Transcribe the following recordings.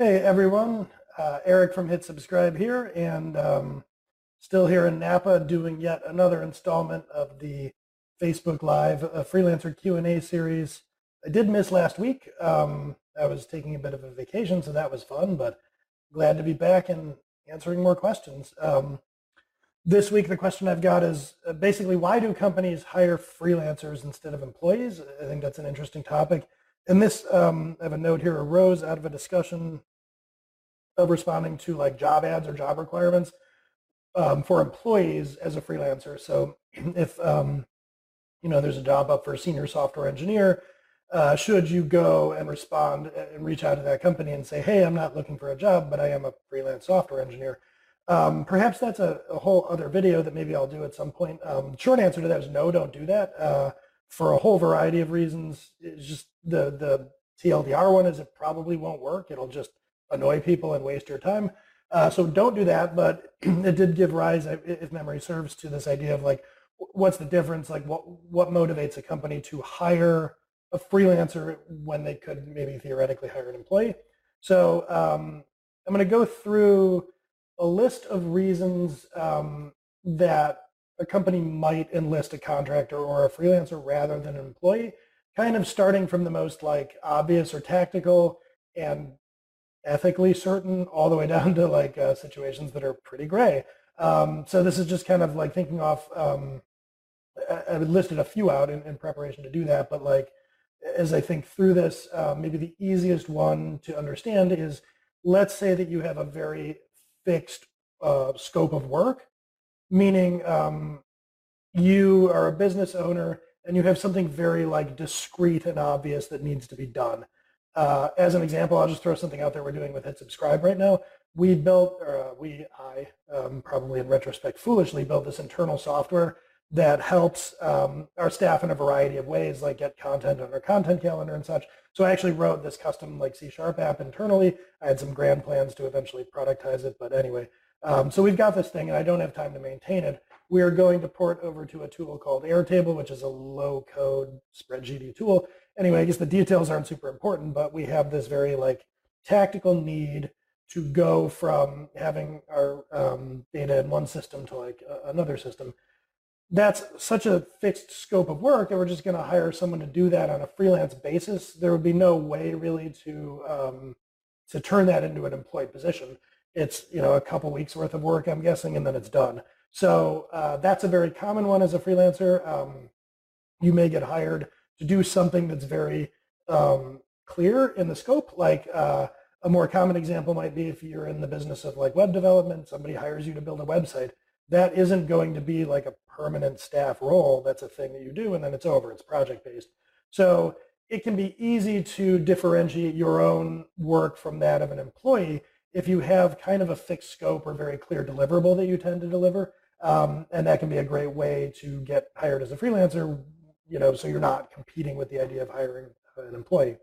Hey everyone, uh, Eric from Hit Subscribe here, and um, still here in Napa doing yet another installment of the Facebook Live uh, Freelancer Q&A series. I did miss last week. Um, I was taking a bit of a vacation, so that was fun, but glad to be back and answering more questions. Um, this week, the question I've got is uh, basically why do companies hire freelancers instead of employees? I think that's an interesting topic. And this, um, I have a note here, arose out of a discussion of responding to like job ads or job requirements um, for employees as a freelancer. So if um, you know there's a job up for a senior software engineer, uh, should you go and respond and reach out to that company and say, hey, I'm not looking for a job, but I am a freelance software engineer. Um, perhaps that's a, a, whole other video that maybe I'll do at some point. Um, short answer to that is no, don't do that uh, for a whole variety of reasons. It's just the the TLDR one is it probably won't work. It'll just annoy people and waste your time. Uh, so don't do that. But it did give rise, if memory serves, to this idea of like, what's the difference? Like, what what motivates a company to hire a freelancer when they could maybe theoretically hire an employee? So um, I'm going to go through a list of reasons um, that a company might enlist a contractor or a freelancer rather than an employee, kind of starting from the most like obvious or tactical and ethically certain all the way down to like uh, situations that are pretty gray. Um, so this is just kind of like thinking off, um, I, I listed a few out in, in, preparation to do that, but like as I think through this, uh, maybe the easiest one to understand is let's say that you have a very fixed uh, scope of work, meaning um, you are a business owner and you have something very like discrete and obvious that needs to be done. Uh, as an example, I'll just throw something out there we're doing with Hit Subscribe right now. We built, uh, we, I, um, probably in retrospect foolishly, built this internal software that helps um, our staff in a variety of ways, like get content on our content calendar and such. So I actually wrote this custom like C Sharp app internally. I had some grand plans to eventually productize it, but anyway. Um, so we've got this thing, and I don't have time to maintain it. We are going to port over to a tool called Airtable, which is a low-code spreadsheety tool anyway, I guess the details aren't super important, but we have this very like tactical need to go from having our um, data in one system to like uh, another system. That's such a fixed scope of work that we're just going to hire someone to do that on a freelance basis. There would be no way really to um, to turn that into an employed position. It's you know a couple weeks worth of work, I'm guessing, and then it's done. So uh, that's a very common one as a freelancer. Um, you may get hired to do something that's very um, clear in the scope. Like uh, a more common example might be if you're in the business of like web development, somebody hires you to build a website. That isn't going to be like a permanent staff role. That's a thing that you do and then it's over. It's project based. So it can be easy to differentiate your own work from that of an employee if you have kind of a fixed scope or very clear deliverable that you tend to deliver. Um, and that can be a great way to get hired as a freelancer you know, so you're not competing with the idea of hiring an employee.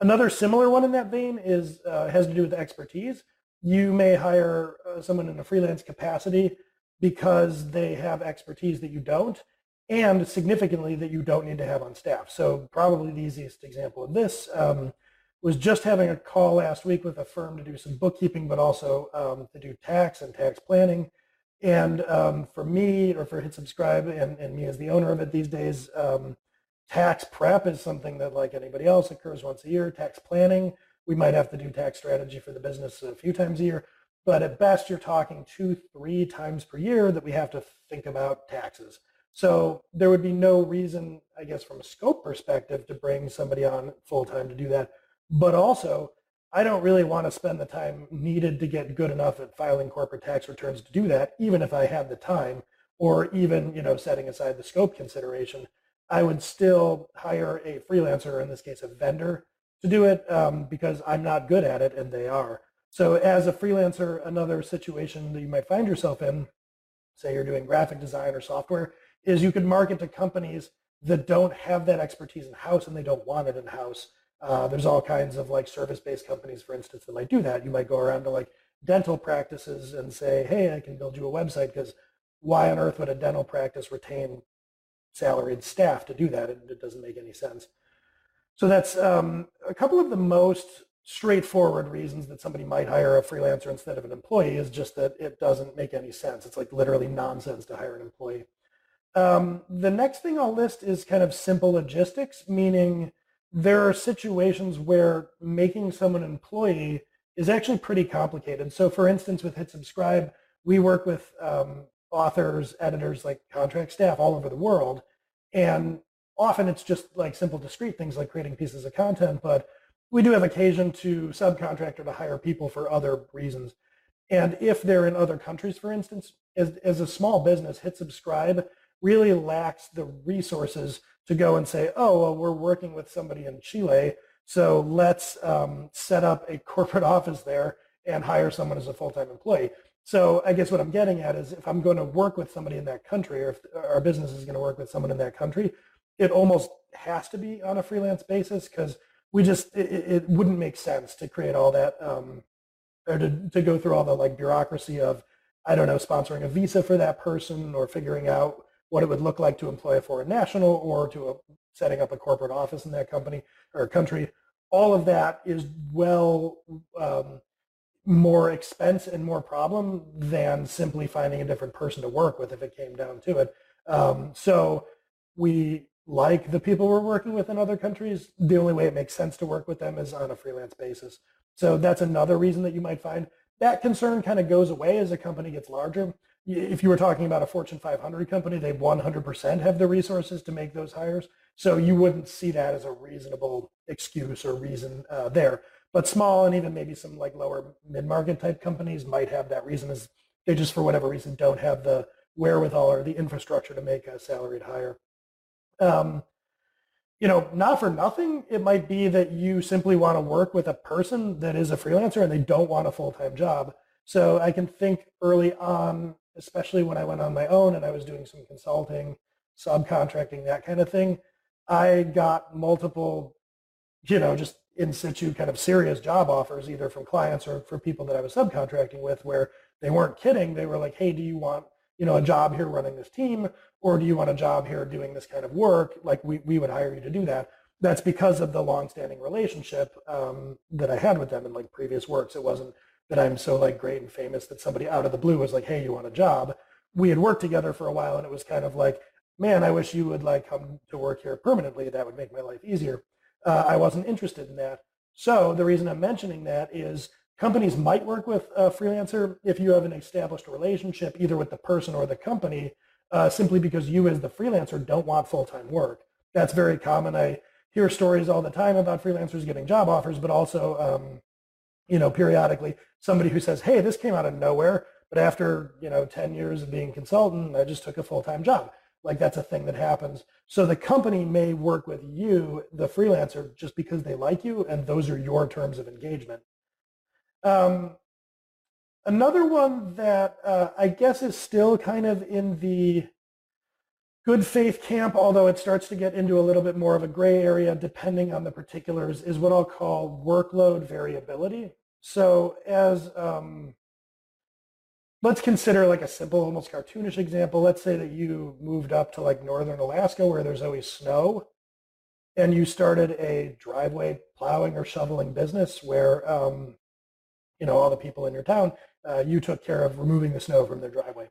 Another similar one in that vein is uh, has to do with expertise. You may hire uh, someone in a freelance capacity because they have expertise that you don't, and significantly that you don't need to have on staff. So probably the easiest example of this um, was just having a call last week with a firm to do some bookkeeping, but also um, to do tax and tax planning. And um, for me, or for Hit Subscribe, and, and me as the owner of it these days, um, tax prep is something that, like anybody else, occurs once a year. Tax planning, we might have to do tax strategy for the business a few times a year. But at best, you're talking two, three times per year that we have to think about taxes. So there would be no reason, I guess, from a scope perspective, to bring somebody on full time to do that. But also, I don't really want to spend the time needed to get good enough at filing corporate tax returns to do that, even if I had the time, or even you know setting aside the scope consideration. I would still hire a freelancer, in this case a vendor, to do it um, because I'm not good at it and they are. So as a freelancer, another situation that you might find yourself in, say you're doing graphic design or software, is you could market to companies that don't have that expertise in-house and they don't want it in-house. Uh, there's all kinds of like service-based companies, for instance, that might do that. You might go around to like dental practices and say, hey, I can build you a website because why on earth would a dental practice retain salaried staff to do that? It, it doesn't make any sense. So that's um, a couple of the most straightforward reasons that somebody might hire a freelancer instead of an employee is just that it doesn't make any sense. It's like literally nonsense to hire an employee. Um, the next thing I'll list is kind of simple logistics, meaning there are situations where making someone an employee is actually pretty complicated. So for instance, with Hit Subscribe, we work with um, authors, editors, like contract staff all over the world. And often it's just like simple discrete things like creating pieces of content, but we do have occasion to subcontract or to hire people for other reasons. And if they're in other countries, for instance, as, as a small business, Hit Subscribe really lacks the resources to go and say, oh, well, we're working with somebody in Chile, so let's um, set up a corporate office there and hire someone as a full-time employee. So I guess what I'm getting at is if I'm going to work with somebody in that country or if our business is going to work with someone in that country, it almost has to be on a freelance basis because we just, it, it, wouldn't make sense to create all that um, or to, to go through all the like bureaucracy of, I don't know, sponsoring a visa for that person or figuring out what it would look like to employ a foreign national or to a, setting up a corporate office in that company or country. All of that is well um, more expense and more problem than simply finding a different person to work with if it came down to it. Um, so we like the people we're working with in other countries. The only way it makes sense to work with them is on a freelance basis. So that's another reason that you might find that concern kind of goes away as a company gets larger. If you were talking about a Fortune 500 company, they 100% have the resources to make those hires. So you wouldn't see that as a reasonable excuse or reason uh, there. But small and even maybe some like lower mid-market type companies might have that reason as they just for whatever reason don't have the wherewithal or the infrastructure to make a salaried hire. Um, you know, not for nothing, it might be that you simply want to work with a person that is a freelancer and they don't want a full-time job. So I can think early on, especially when I went on my own and I was doing some consulting, subcontracting, that kind of thing, I got multiple, you know, just in situ kind of serious job offers either from clients or for people that I was subcontracting with where they weren't kidding. They were like, hey, do you want you know a job here running this team or do you want a job here doing this kind of work? Like we, we would hire you to do that. That's because of the longstanding relationship um, that I had with them in like previous works. It wasn't that I'm so like great and famous that somebody out of the blue was like, hey, you want a job? We had worked together for a while and it was kind of like, man, I wish you would like come to work here permanently. That would make my life easier uh, I wasn't interested in that. So the reason I'm mentioning that is companies might work with a freelancer if you have an established relationship either with the person or the company uh, simply because you as the freelancer don't want full-time work. That's very common. I hear stories all the time about freelancers getting job offers, but also, um, you know, periodically somebody who says, hey, this came out of nowhere, but after, you know, 10 years of being a consultant, I just took a full-time job. Like that's a thing that happens. So the company may work with you, the freelancer, just because they like you, and those are your terms of engagement. Um, another one that uh, I guess is still kind of in the good faith camp, although it starts to get into a little bit more of a gray area depending on the particulars, is what I'll call workload variability. So as um, let's consider like a simple, almost cartoonish example. Let's say that you moved up to like northern Alaska where there's always snow and you started a driveway plowing or shoveling business where, um, you know, all the people in your town, uh, you took care of removing the snow from their driveway.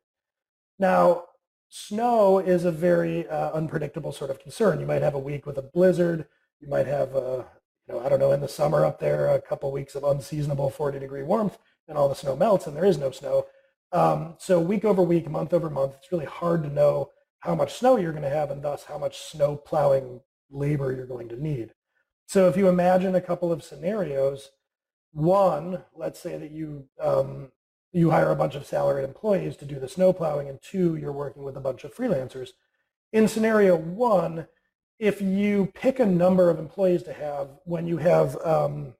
Now, snow is a very uh, unpredictable sort of concern. You might have a week with a blizzard. You might have, a, you know, I don't know, in the summer up there, a couple weeks of unseasonable 40 degree warmth and all the snow melts and there is no snow. Um, so week over week, month over month, it's really hard to know how much snow you're going to have and thus how much snow plowing labor you're going to need. So if you imagine a couple of scenarios, one, let's say that you um, you hire a bunch of salaried employees to do the snow plowing, and two, you're working with a bunch of freelancers. In scenario one, if you pick a number of employees to have when you have um,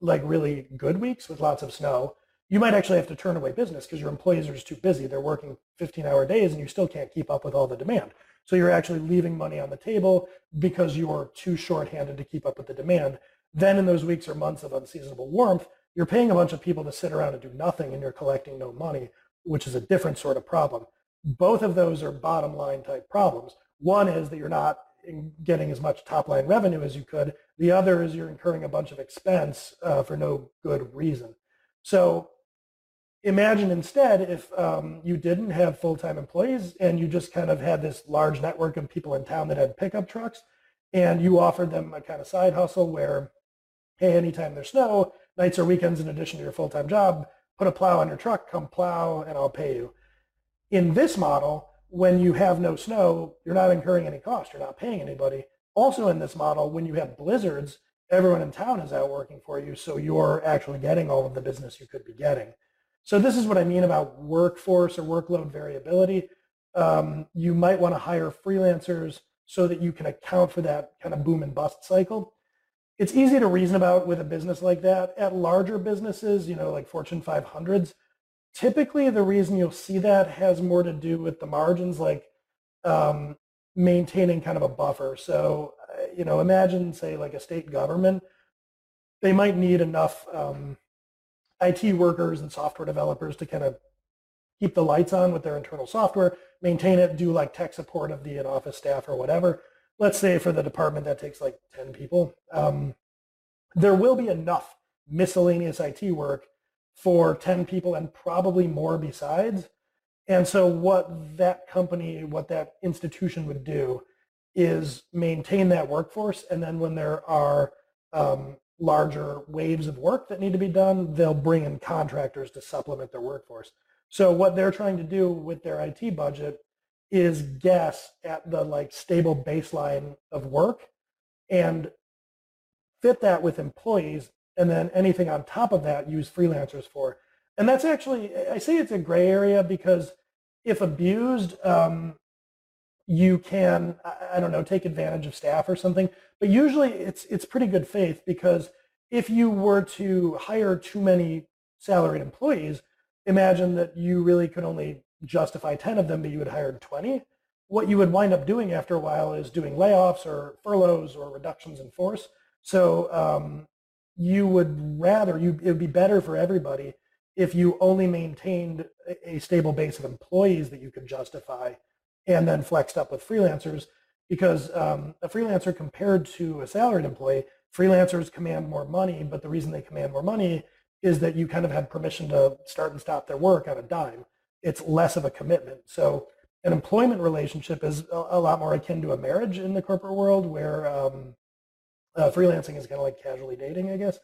like really good weeks with lots of snow, you might actually have to turn away business because your employees are just too busy. They're working 15 hour days and you still can't keep up with all the demand. So you're actually leaving money on the table because you are too short-handed to keep up with the demand. Then in those weeks or months of unseasonable warmth, you're paying a bunch of people to sit around and do nothing and you're collecting no money, which is a different sort of problem. Both of those are bottom line type problems. One is that you're not getting as much top line revenue as you could. The other is you're incurring a bunch of expense uh, for no good reason. So imagine instead if um, you didn't have full-time employees and you just kind of had this large network of people in town that had pickup trucks and you offered them a kind of side hustle where, hey, anytime there's snow, nights or weekends in addition to your full-time job, put a plow on your truck, come plow, and I'll pay you. In this model, when you have no snow, you're not incurring any cost. You're not paying anybody. Also in this model, when you have blizzards, everyone in town is out working for you, so you're actually getting all of the business you could be getting. So this is what I mean about workforce or workload variability. Um, you might want to hire freelancers so that you can account for that kind of boom and bust cycle. It's easy to reason about with a business like that. At larger businesses, you know, like Fortune 500s, typically the reason you'll see that has more to do with the margins, like um, maintaining kind of a buffer. So, uh, you know, imagine, say, like a state government, they might need enough um, IT workers and software developers to kind of keep the lights on with their internal software, maintain it, do like tech support of the in-office staff or whatever. Let's say for the department that takes like 10 people. Um, there will be enough miscellaneous IT work for 10 people and probably more besides. And so what that company, what that institution would do is maintain that workforce. And then when there are um, larger waves of work that need to be done, they'll bring in contractors to supplement their workforce. So what they're trying to do with their IT budget is guess at the like stable baseline of work and fit that with employees and then anything on top of that use freelancers for. And that's actually, I say it's a gray area because if abused, um, you can, I don't know, take advantage of staff or something. But usually it's, it's pretty good faith because if you were to hire too many salaried employees, imagine that you really could only justify 10 of them, but you had hired 20. What you would wind up doing after a while is doing layoffs or furloughs or reductions in force. So um, you would rather, you, it would be better for everybody if you only maintained a stable base of employees that you could justify and then flexed up with freelancers because um, a freelancer compared to a salaried employee, freelancers command more money, but the reason they command more money is that you kind of have permission to start and stop their work on a dime. It's less of a commitment. So an employment relationship is a, lot more akin to a marriage in the corporate world where um, uh, freelancing is kind of like casually dating, I guess.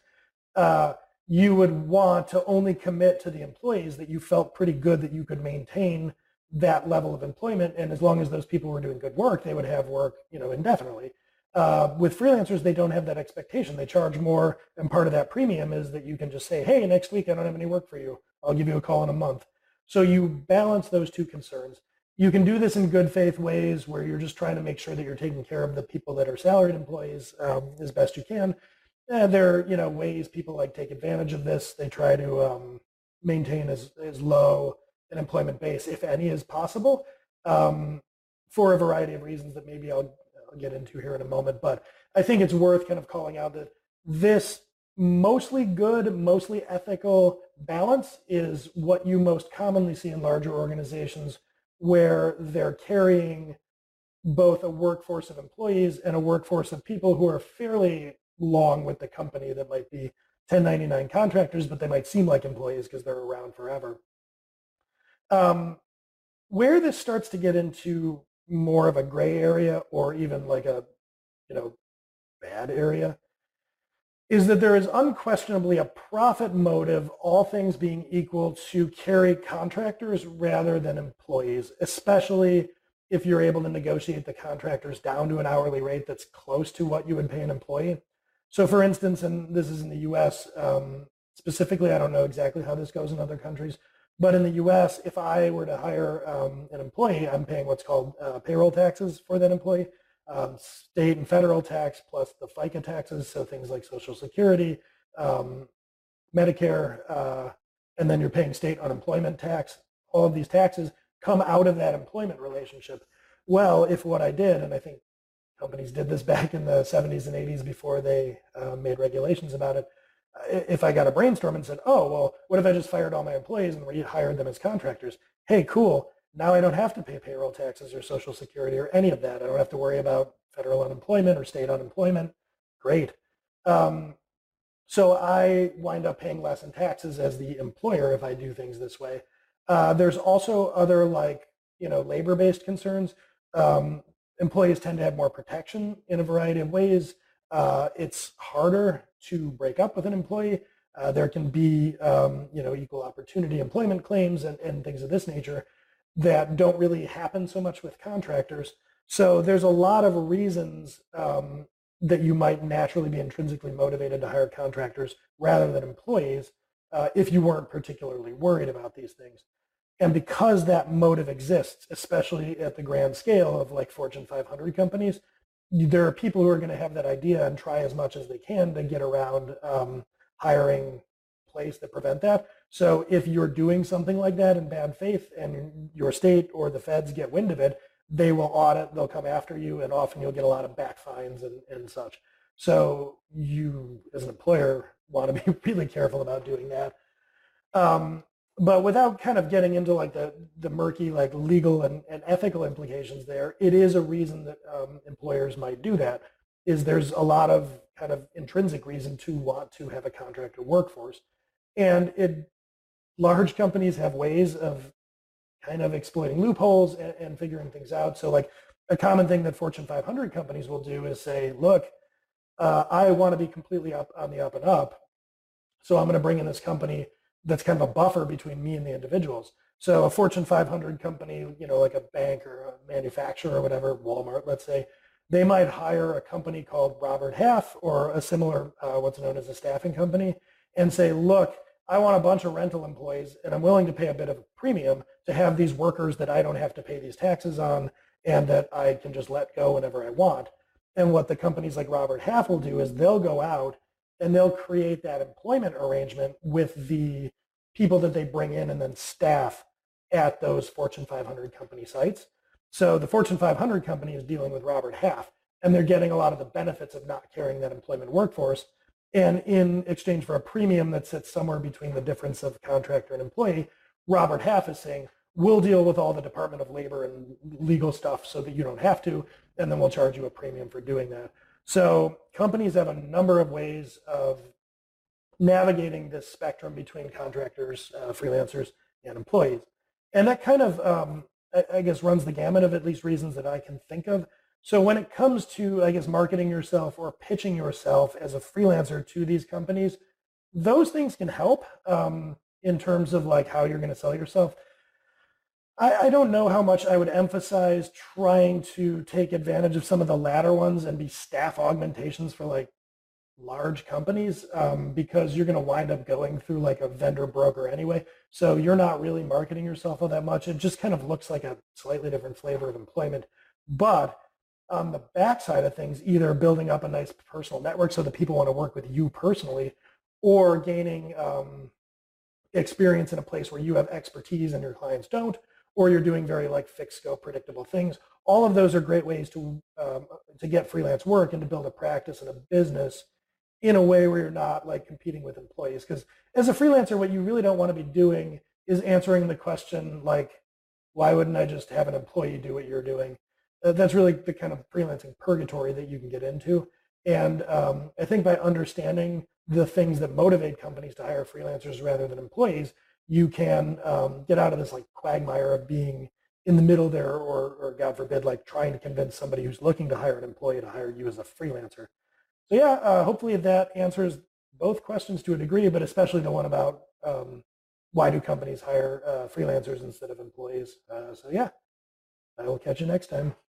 Uh, you would want to only commit to the employees that you felt pretty good that you could maintain that level of employment. And as long as those people were doing good work, they would have work, you know, indefinitely. Uh, with freelancers, they don't have that expectation. They charge more, and part of that premium is that you can just say, "Hey, next week I don't have any work for you. I'll give you a call in a month." So you balance those two concerns. You can do this in good faith ways where you're just trying to make sure that you're taking care of the people that are salaried employees um, as best you can. And there are you know ways people like take advantage of this. They try to um, maintain as, as low an employment base, if any, as possible, um, for a variety of reasons that maybe I'll, I'll get into here in a moment. But I think it's worth kind of calling out that this mostly good, mostly ethical balance is what you most commonly see in larger organizations where they're carrying both a workforce of employees and a workforce of people who are fairly long with the company that might be 1099 contractors, but they might seem like employees because they're around forever. Um, where this starts to get into more of a gray area or even like a, you know, bad area is that there is unquestionably a profit motive, all things being equal, to carry contractors rather than employees, especially if you're able to negotiate the contractors down to an hourly rate that's close to what you would pay an employee. So for instance, and this is in the US um, specifically, I don't know exactly how this goes in other countries, but in the US, if I were to hire um, an employee, I'm paying what's called uh, payroll taxes for that employee um, state and federal tax plus the FICA taxes, so things like Social Security, um, Medicare, uh, and then you're paying state unemployment tax. All of these taxes come out of that employment relationship. Well, if what I did, and I think companies did this back in the 70s and 80s before they uh, made regulations about it, if I got a brainstorm and said, oh, well, what if I just fired all my employees and rehired them as contractors? Hey, cool. Now I don't have to pay payroll taxes or social security or any of that. I don't have to worry about federal unemployment or state unemployment. Great. Um, so I wind up paying less in taxes as the employer if I do things this way. Uh, there's also other like, you know, labor-based concerns. Um, employees tend to have more protection in a variety of ways. Uh, it's harder to break up with an employee. Uh, there can be, um, you know, equal opportunity employment claims and, and things of this nature that don't really happen so much with contractors. So there's a lot of reasons um, that you might naturally be intrinsically motivated to hire contractors rather than employees uh, if you weren't particularly worried about these things. And because that motive exists, especially at the grand scale of like Fortune 500 companies, there are people who are going to have that idea and try as much as they can to get around um, hiring plays that prevent that. So if you're doing something like that in bad faith and your state or the feds get wind of it, they will audit, they'll come after you, and often you'll get a lot of back fines and, and such. So you, as an employer, want to be really careful about doing that. Um, but without kind of getting into like the, the murky like legal and, and ethical implications there, it is a reason that um, employers might do that is there's a lot of kind of intrinsic reason to want to have a contractor workforce. And it, large companies have ways of kind of exploiting loopholes and, and figuring things out. So like a common thing that Fortune 500 companies will do is say, look, uh, I want to be completely up on the up and up. So I'm going to bring in this company that's kind of a buffer between me and the individuals. So a Fortune 500 company, you know, like a bank or a manufacturer or whatever, Walmart, let's say, they might hire a company called Robert Half or a similar, uh, what's known as a staffing company, and say, look, I want a bunch of rental employees and I'm willing to pay a bit of a premium to have these workers that I don't have to pay these taxes on and that I can just let go whenever I want. And what the companies like Robert Half will do is they'll go out and they'll create that employment arrangement with the people that they bring in and then staff at those Fortune 500 company sites. So the Fortune 500 company is dealing with Robert Half, and they're getting a lot of the benefits of not carrying that employment workforce. And in exchange for a premium that sits somewhere between the difference of contractor and employee, Robert Half is saying, we'll deal with all the Department of Labor and legal stuff so that you don't have to, and then we'll charge you a premium for doing that. So companies have a number of ways of navigating this spectrum between contractors, uh, freelancers, and employees. And that kind of, um, I, I guess, runs the gamut of at least reasons that I can think of. So when it comes to, I guess, marketing yourself or pitching yourself as a freelancer to these companies, those things can help um, in terms of like how you're going to sell yourself. I, I, don't know how much I would emphasize trying to take advantage of some of the latter ones and be staff augmentations for like large companies um, because you're going to wind up going through like a vendor broker anyway. So you're not really marketing yourself all that much. It just kind of looks like a slightly different flavor of employment. But on the backside of things, either building up a nice personal network so that people want to work with you personally or gaining um, experience in a place where you have expertise and your clients don't, or you're doing very like fixed scope, predictable things. All of those are great ways to um, to get freelance work and to build a practice and a business in a way where you're not like competing with employees. Because as a freelancer, what you really don't want to be doing is answering the question like, why wouldn't I just have an employee do what you're doing? That's really the kind of freelancing purgatory that you can get into. And um, I think by understanding the things that motivate companies to hire freelancers rather than employees, you can um, get out of this like quagmire of being in the middle there or, or God forbid, like trying to convince somebody who's looking to hire an employee to hire you as a freelancer. So yeah, uh, hopefully that answers both questions to a degree, but especially the one about um, why do companies hire uh, freelancers instead of employees. Uh, so yeah, I will catch you next time.